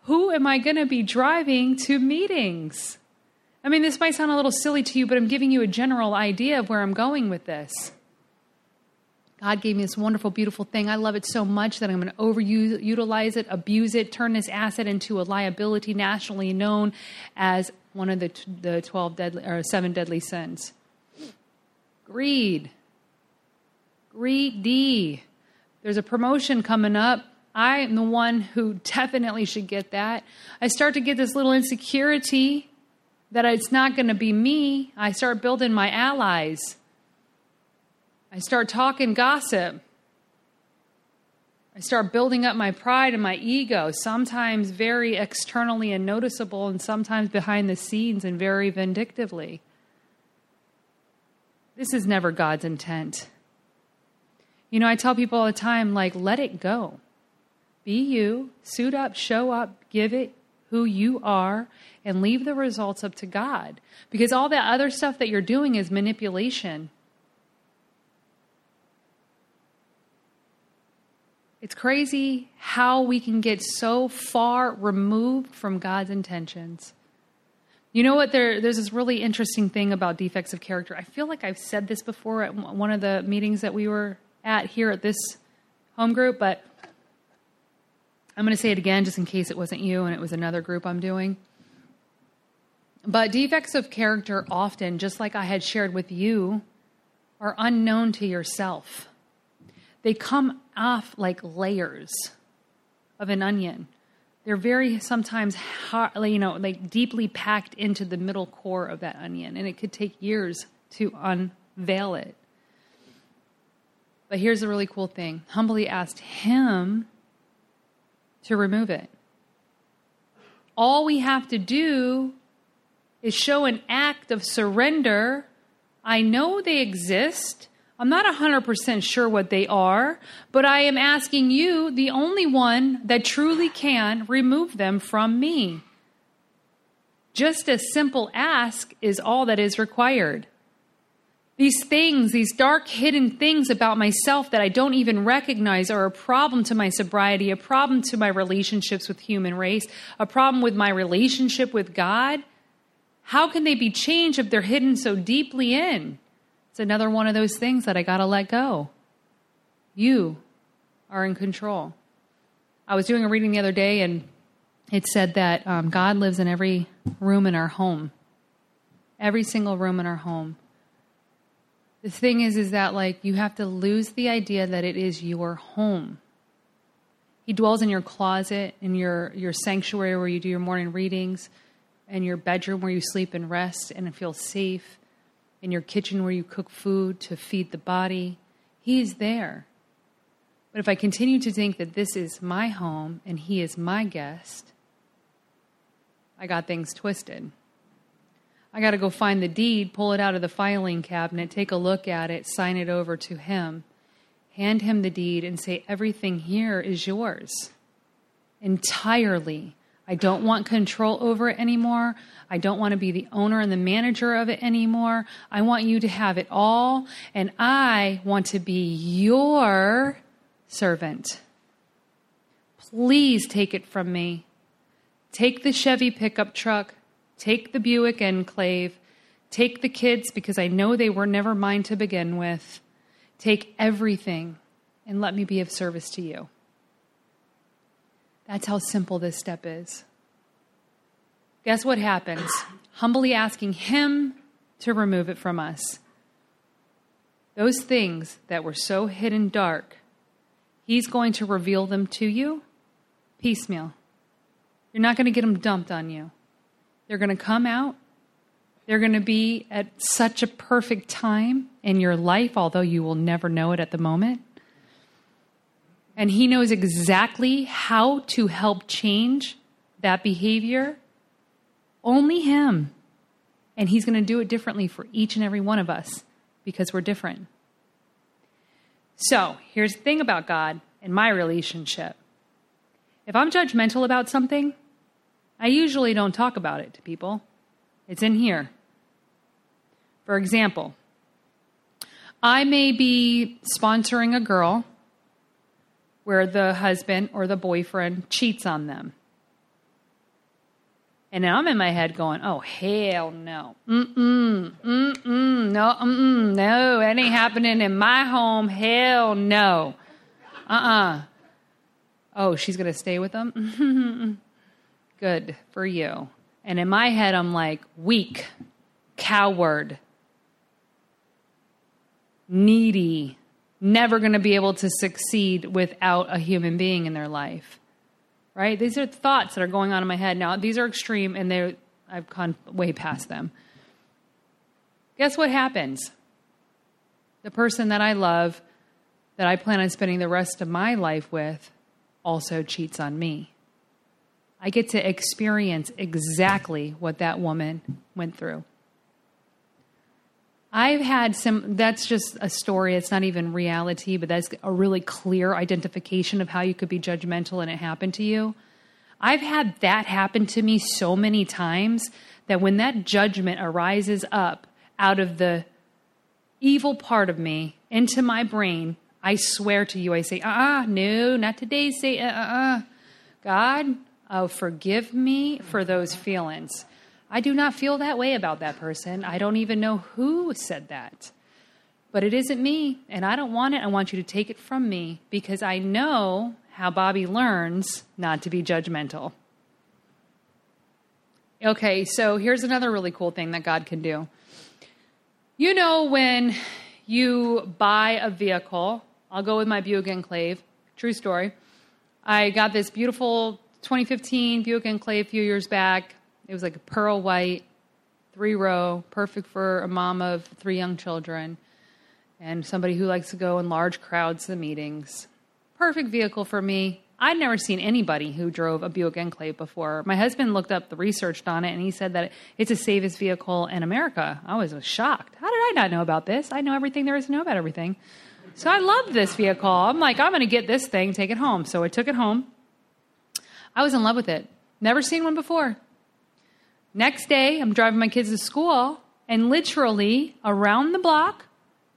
who am I going to be driving to meetings? I mean, this might sound a little silly to you, but I'm giving you a general idea of where I'm going with this. God gave me this wonderful, beautiful thing. I love it so much that I'm going to overutilize it, abuse it, turn this asset into a liability nationally known as one of the, the 12 deadly, or seven deadly sins. Greed. Greedy. There's a promotion coming up. I am the one who definitely should get that. I start to get this little insecurity that it's not going to be me, I start building my allies. I start talking gossip. I start building up my pride and my ego, sometimes very externally and noticeable, and sometimes behind the scenes and very vindictively. This is never God's intent. You know, I tell people all the time, like, let it go. Be you, suit up, show up, give it who you are, and leave the results up to God. Because all that other stuff that you're doing is manipulation. It's crazy how we can get so far removed from God's intentions. You know what? There, there's this really interesting thing about defects of character. I feel like I've said this before at one of the meetings that we were at here at this home group, but I'm going to say it again just in case it wasn't you and it was another group I'm doing. But defects of character often, just like I had shared with you, are unknown to yourself. They come off like layers of an onion. They're very sometimes, hard, you know, like deeply packed into the middle core of that onion, and it could take years to unveil it. But here's the really cool thing humbly asked Him to remove it. All we have to do is show an act of surrender. I know they exist. I'm not 100% sure what they are, but I am asking you, the only one that truly can, remove them from me. Just a simple ask is all that is required. These things, these dark hidden things about myself that I don't even recognize are a problem to my sobriety, a problem to my relationships with human race, a problem with my relationship with God. How can they be changed if they're hidden so deeply in? It's another one of those things that I got to let go. You are in control. I was doing a reading the other day, and it said that um, God lives in every room in our home, every single room in our home. The thing is, is that like you have to lose the idea that it is your home. He dwells in your closet, in your your sanctuary where you do your morning readings in your bedroom where you sleep and rest and feel safe, in your kitchen where you cook food to feed the body. He is there. But if I continue to think that this is my home and he is my guest, I got things twisted. I got to go find the deed, pull it out of the filing cabinet, take a look at it, sign it over to him, hand him the deed, and say, Everything here is yours entirely. I don't want control over it anymore. I don't want to be the owner and the manager of it anymore. I want you to have it all, and I want to be your servant. Please take it from me. Take the Chevy pickup truck, take the Buick Enclave, take the kids because I know they were never mine to begin with. Take everything and let me be of service to you. That's how simple this step is. Guess what happens? Humbly asking Him to remove it from us. Those things that were so hidden dark, He's going to reveal them to you piecemeal. You're not going to get them dumped on you. They're going to come out. They're going to be at such a perfect time in your life, although you will never know it at the moment. And He knows exactly how to help change that behavior. Only Him. And He's going to do it differently for each and every one of us because we're different. So here's the thing about God and my relationship. If I'm judgmental about something, I usually don't talk about it to people. It's in here. For example, I may be sponsoring a girl where the husband or the boyfriend cheats on them. And now I'm in my head going, oh, hell no. Mm-mm, mm-mm, no, mm-mm, no, it ain't happening in my home. Hell no. Uh-uh. Oh, she's going to stay with them? Good for you. And in my head, I'm like, weak, coward, needy, never going to be able to succeed without a human being in their life right? These are thoughts that are going on in my head. Now, these are extreme and they I've gone way past them. Guess what happens? The person that I love, that I plan on spending the rest of my life with, also cheats on me. I get to experience exactly what that woman went through. I've had some, that's just a story. It's not even reality, but that's a really clear identification of how you could be judgmental and it happened to you. I've had that happen to me so many times that when that judgment arises up out of the evil part of me into my brain, I swear to you, I say, ah, uh-uh, no, not today. Say, uh uh uh. God, oh, forgive me for those feelings. I do not feel that way about that person. I don't even know who said that. But it isn't me, and I don't want it. I want you to take it from me because I know how Bobby learns not to be judgmental. Okay, so here's another really cool thing that God can do. You know, when you buy a vehicle, I'll go with my Buick Enclave, true story. I got this beautiful 2015 Buick Enclave a few years back. It was like a pearl white, three row, perfect for a mom of three young children and somebody who likes to go in large crowds to the meetings. Perfect vehicle for me. I'd never seen anybody who drove a Buick Enclave before. My husband looked up the research on it and he said that it's the safest vehicle in America. I was shocked. How did I not know about this? I know everything there is to know about everything. So I loved this vehicle. I'm like, I'm going to get this thing, take it home. So I took it home. I was in love with it. Never seen one before. Next day, I'm driving my kids to school, and literally around the block,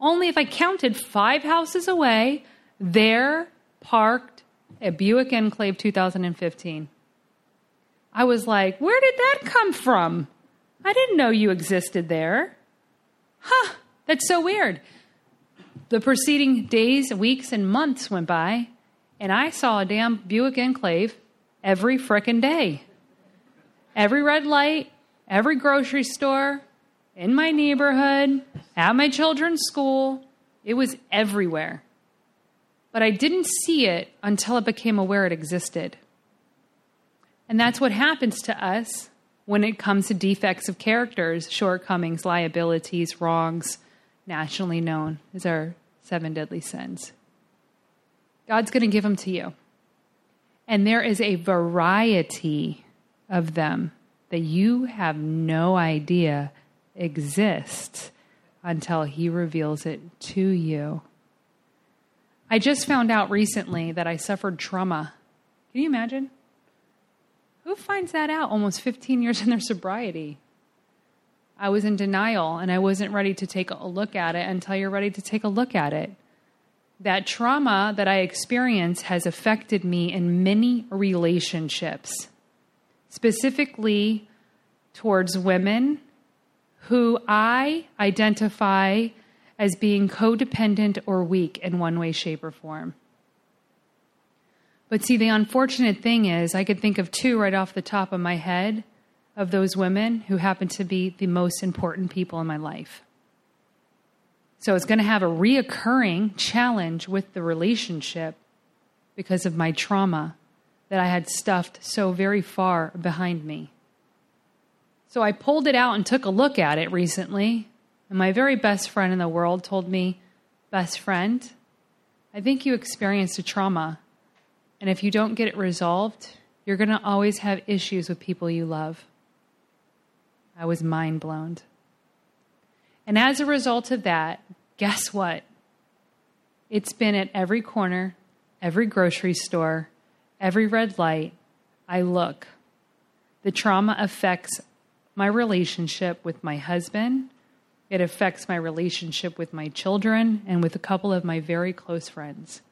only if I counted five houses away, there parked a Buick Enclave 2015. I was like, where did that come from? I didn't know you existed there. Huh, that's so weird. The preceding days, weeks, and months went by, and I saw a damn Buick Enclave every frickin' day. Every red light, every grocery store, in my neighborhood, at my children's school, it was everywhere. But I didn't see it until I became aware it existed. And that's what happens to us when it comes to defects of characters, shortcomings, liabilities, wrongs, nationally known as our seven deadly sins. God's going to give them to you. And there is a variety of them that you have no idea exists until He reveals it to you. I just found out recently that I suffered trauma. Can you imagine? Who finds that out almost 15 years in their sobriety? I was in denial and I wasn't ready to take a look at it until you're ready to take a look at it that trauma that I experienced has affected me in many relationships. specifically towards women who I identify as being codependent or weak in one way, shape, or form. But see, the unfortunate thing is, I could think of two right off the top of my head of those women who happen to be the most important people in my life. So it's going to have a reoccurring challenge with the relationship because of my trauma that I had stuffed so very far behind me. So I pulled it out and took a look at it recently, and my very best friend in the world told me, Best friend, I think you experienced a trauma, and if you don't get it resolved, you're going to always have issues with people you love. I was mind blown. And as a result of that, guess what? It's been at every corner, every grocery store, every red light I look. The trauma affects my relationship with my husband. It affects my relationship with my children and with a couple of my very close friends.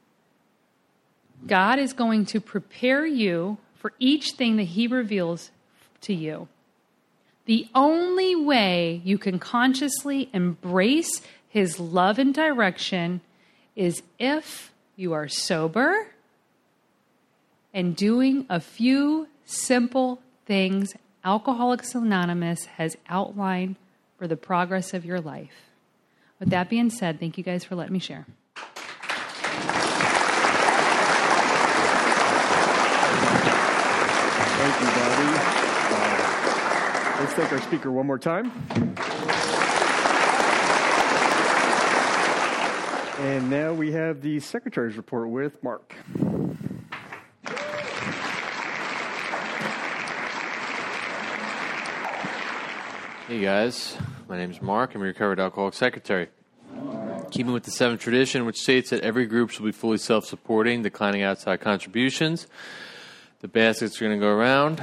God is going to prepare you for each thing that He reveals to you. The only way you can consciously embrace His love and direction is if you are sober and doing a few simple things Alcoholics Anonymous has outlined for the progress of your life. With that being said, thank you guys for letting me share. Thank you, Bobby. Uh, let's thank our speaker one more time. And now we have the secretary's report with Mark. Hey guys, my name is Mark. I'm a recovered alcoholic secretary. Keeping with the seventh tradition, which states that every group should be fully self supporting, declining outside contributions. The baskets are going to go around.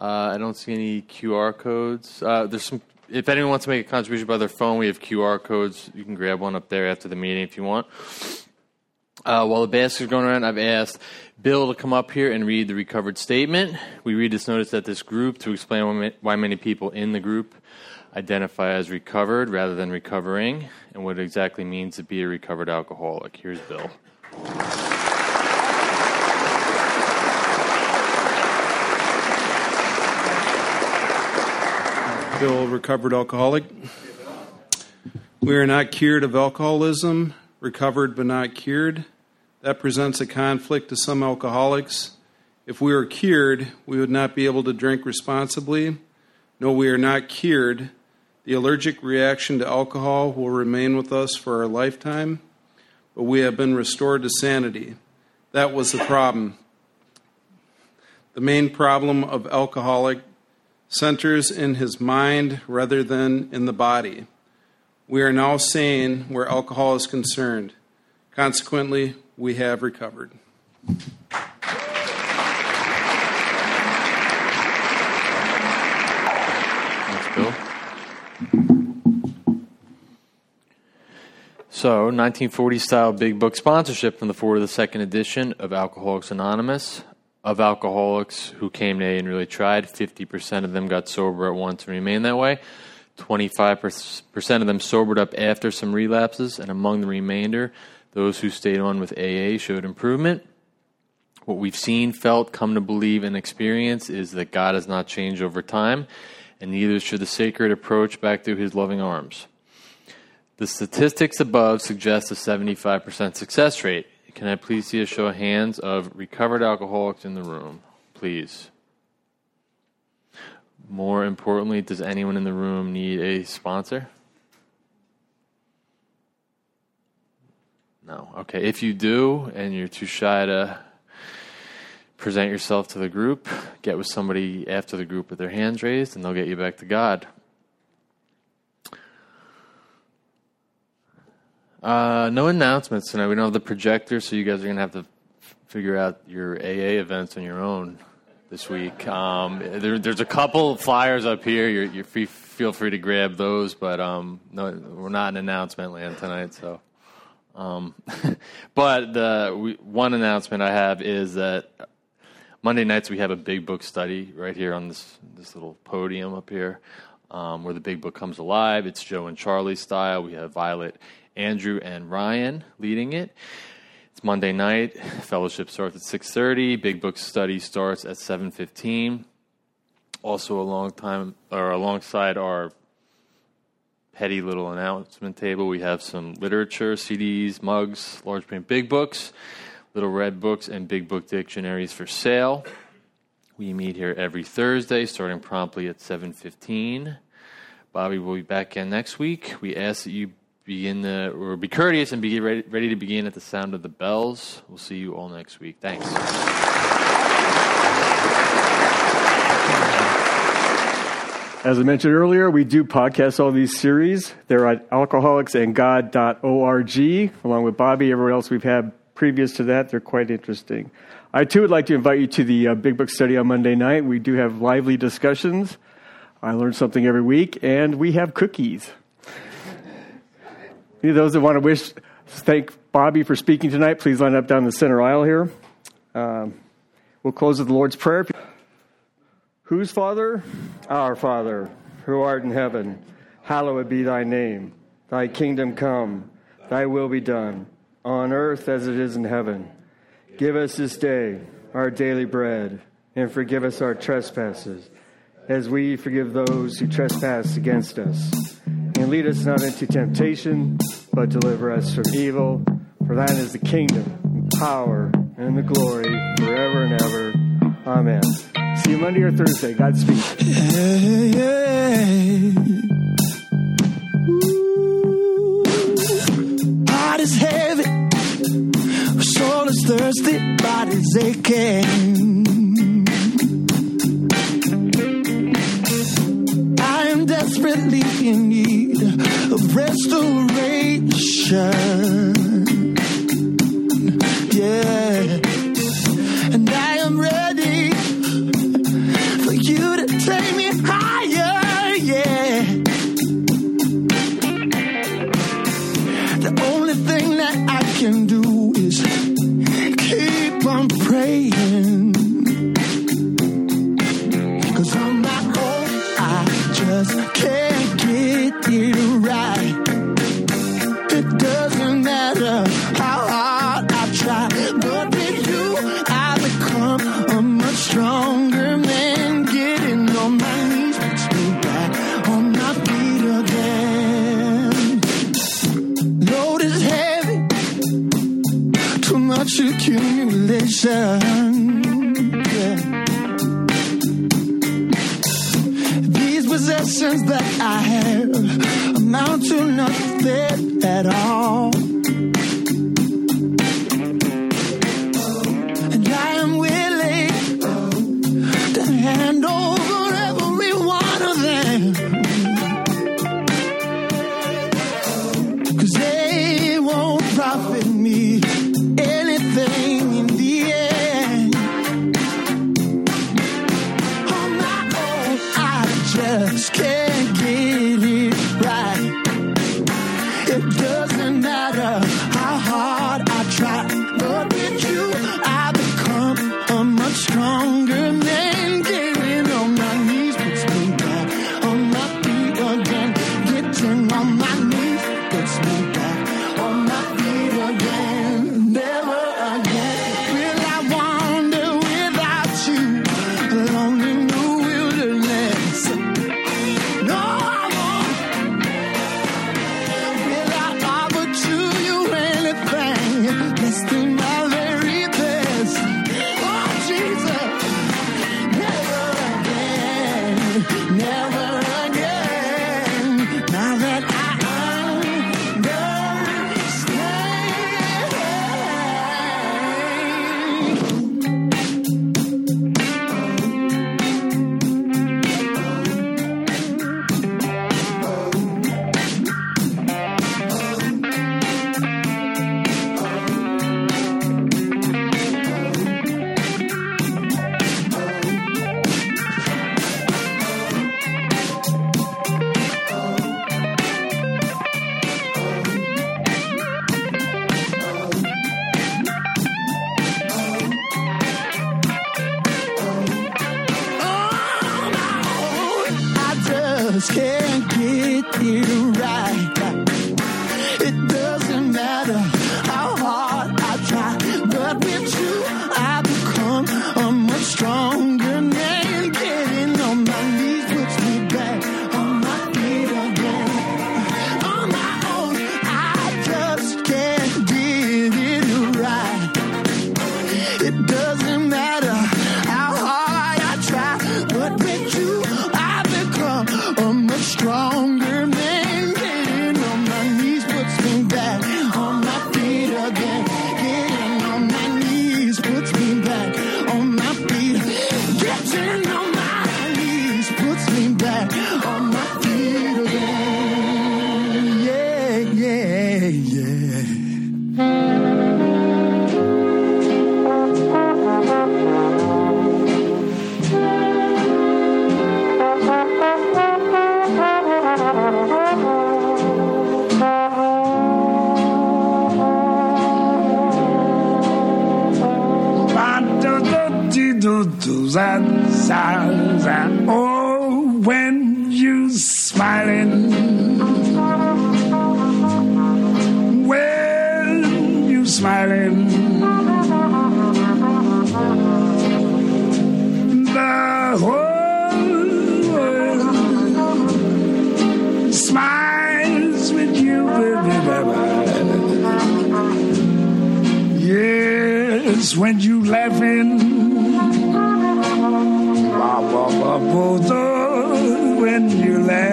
Uh, I don't see any QR codes. Uh, there's some. If anyone wants to make a contribution by their phone, we have QR codes. You can grab one up there after the meeting if you want. Uh, while the baskets are going around, I've asked Bill to come up here and read the recovered statement. We read this notice at this group to explain why many people in the group identify as recovered rather than recovering and what it exactly means to be a recovered alcoholic. Here's Bill. Bill, recovered alcoholic. We are not cured of alcoholism, recovered but not cured. That presents a conflict to some alcoholics. If we were cured, we would not be able to drink responsibly. No, we are not cured. The allergic reaction to alcohol will remain with us for our lifetime, but we have been restored to sanity. That was the problem. The main problem of alcoholic centers in his mind rather than in the body. We are now sane where alcohol is concerned. Consequently, we have recovered. Thanks, Bill. So, 1940 style big book sponsorship from the foreword of the second edition of Alcoholics Anonymous. Of alcoholics who came to A and really tried, 50% of them got sober at once and remained that way. 25% of them sobered up after some relapses, and among the remainder, those who stayed on with AA showed improvement. What we've seen, felt, come to believe, and experience is that God has not changed over time, and neither should the sacred approach back to his loving arms. The statistics above suggest a 75% success rate. Can I please see a show of hands of recovered alcoholics in the room? Please. More importantly, does anyone in the room need a sponsor? No. Okay. If you do and you're too shy to present yourself to the group, get with somebody after the group with their hands raised and they'll get you back to God. Uh, no announcements tonight. We don't have the projector, so you guys are going to have to f- figure out your AA events on your own this week. Um, there, there's a couple flyers up here. You're, you're free, feel free to grab those, but um, no, we're not in announcement land tonight. So, um, but the we, one announcement I have is that Monday nights we have a big book study right here on this this little podium up here, um, where the big book comes alive. It's Joe and Charlie style. We have Violet, Andrew, and Ryan leading it. It's Monday night. Fellowship starts at six thirty. Big book study starts at seven fifteen. Also, a long time or alongside our petty little announcement table, we have some literature, CDs, mugs, large print big books, little red books, and big book dictionaries for sale. We meet here every Thursday, starting promptly at seven fifteen. Bobby will be back in next week. We ask that you begin the, or be courteous and be ready, ready to begin at the sound of the bells. We'll see you all next week. Thanks. As I mentioned earlier, we do podcast all these series. They're at alcoholicsandgod.org, along with Bobby, everyone else we've had previous to that. They're quite interesting. I too would like to invite you to the uh, Big Book Study on Monday night. We do have lively discussions. I learn something every week, and we have cookies. Any of those that want to wish, thank Bobby for speaking tonight, please line up down the center aisle here. Um, we'll close with the Lord's Prayer. Whose Father? Our Father, who art in heaven, hallowed be thy name. Thy kingdom come, thy will be done, on earth as it is in heaven. Give us this day our daily bread, and forgive us our trespasses, as we forgive those who trespass against us. And lead us not into temptation, but deliver us from evil. For thine is the kingdom, and power, and the glory, forever and ever. Amen. See you Monday or Thursday. Godspeed. Heart is heavy, soul is thirsty, body's aching. Desperately in need of restoration. Yeah,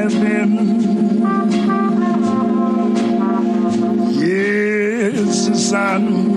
you laughing. Yes, the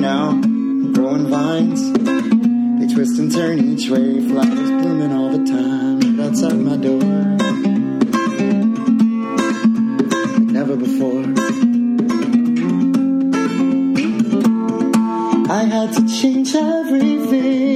now, growing vines. They twist and turn each way, flowers blooming all the time outside my door. Never before. I had to change everything.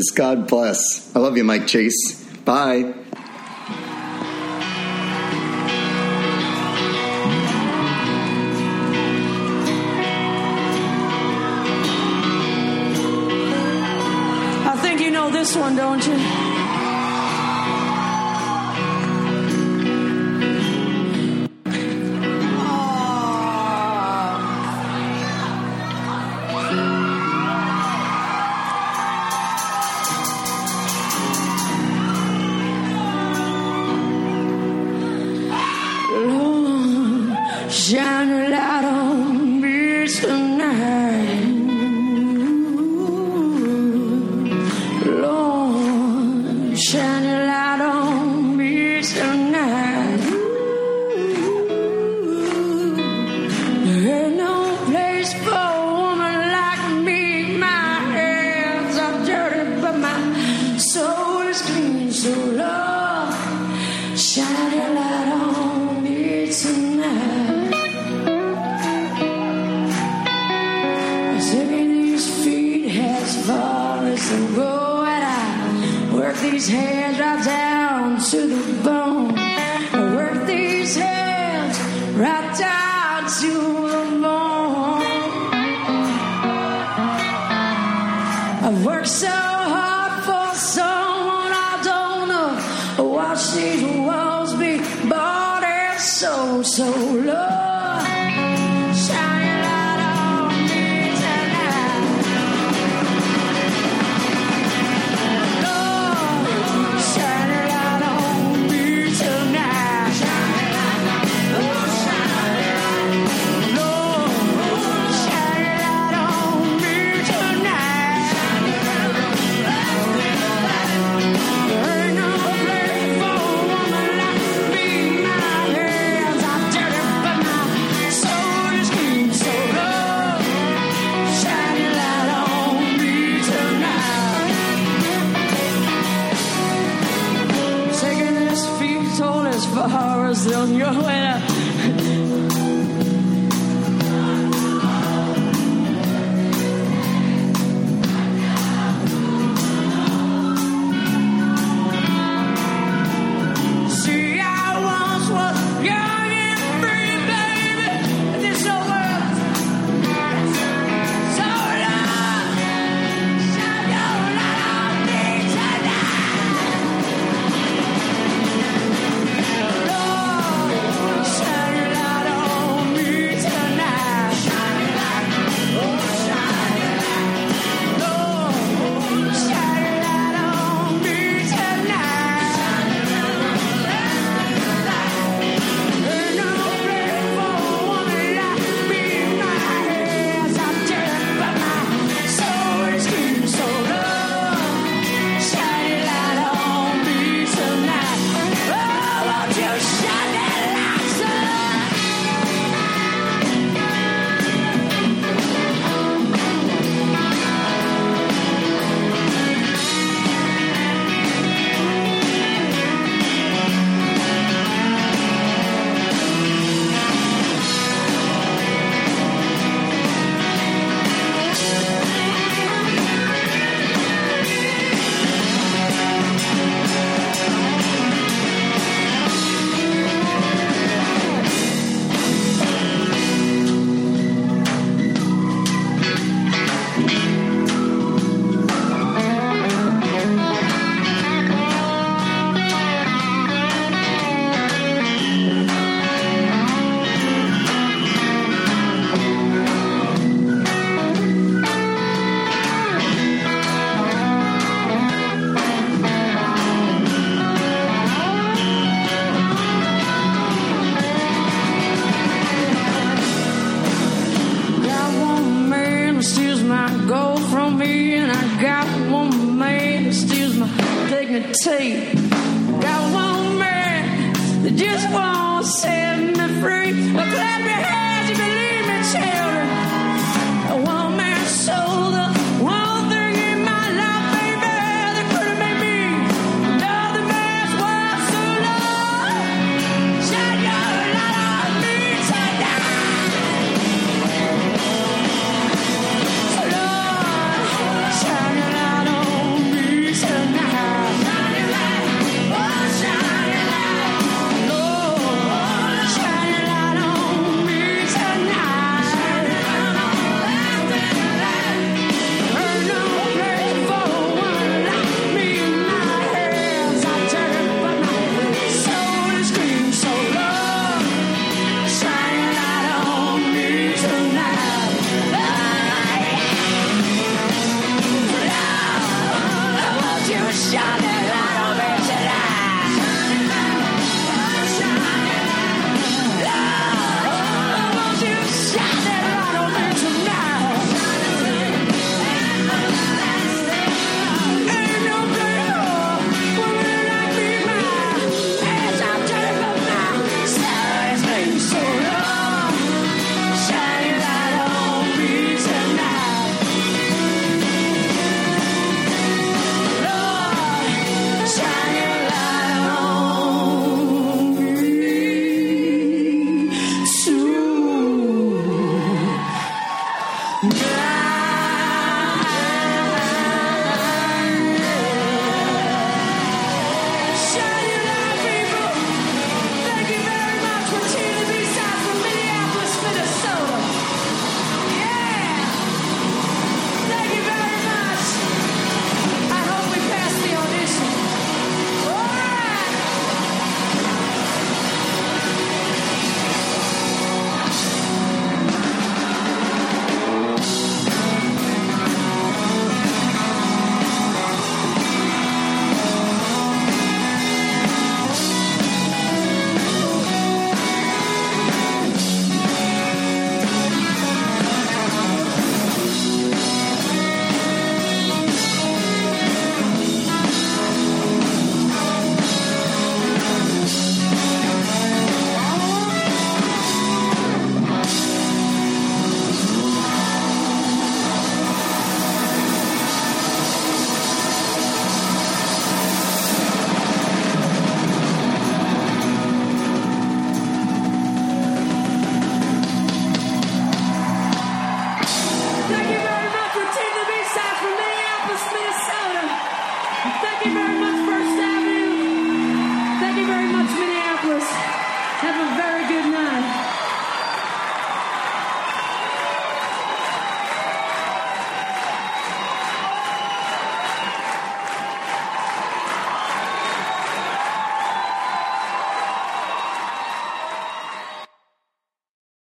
is. God bless. I love you, Mike Chase.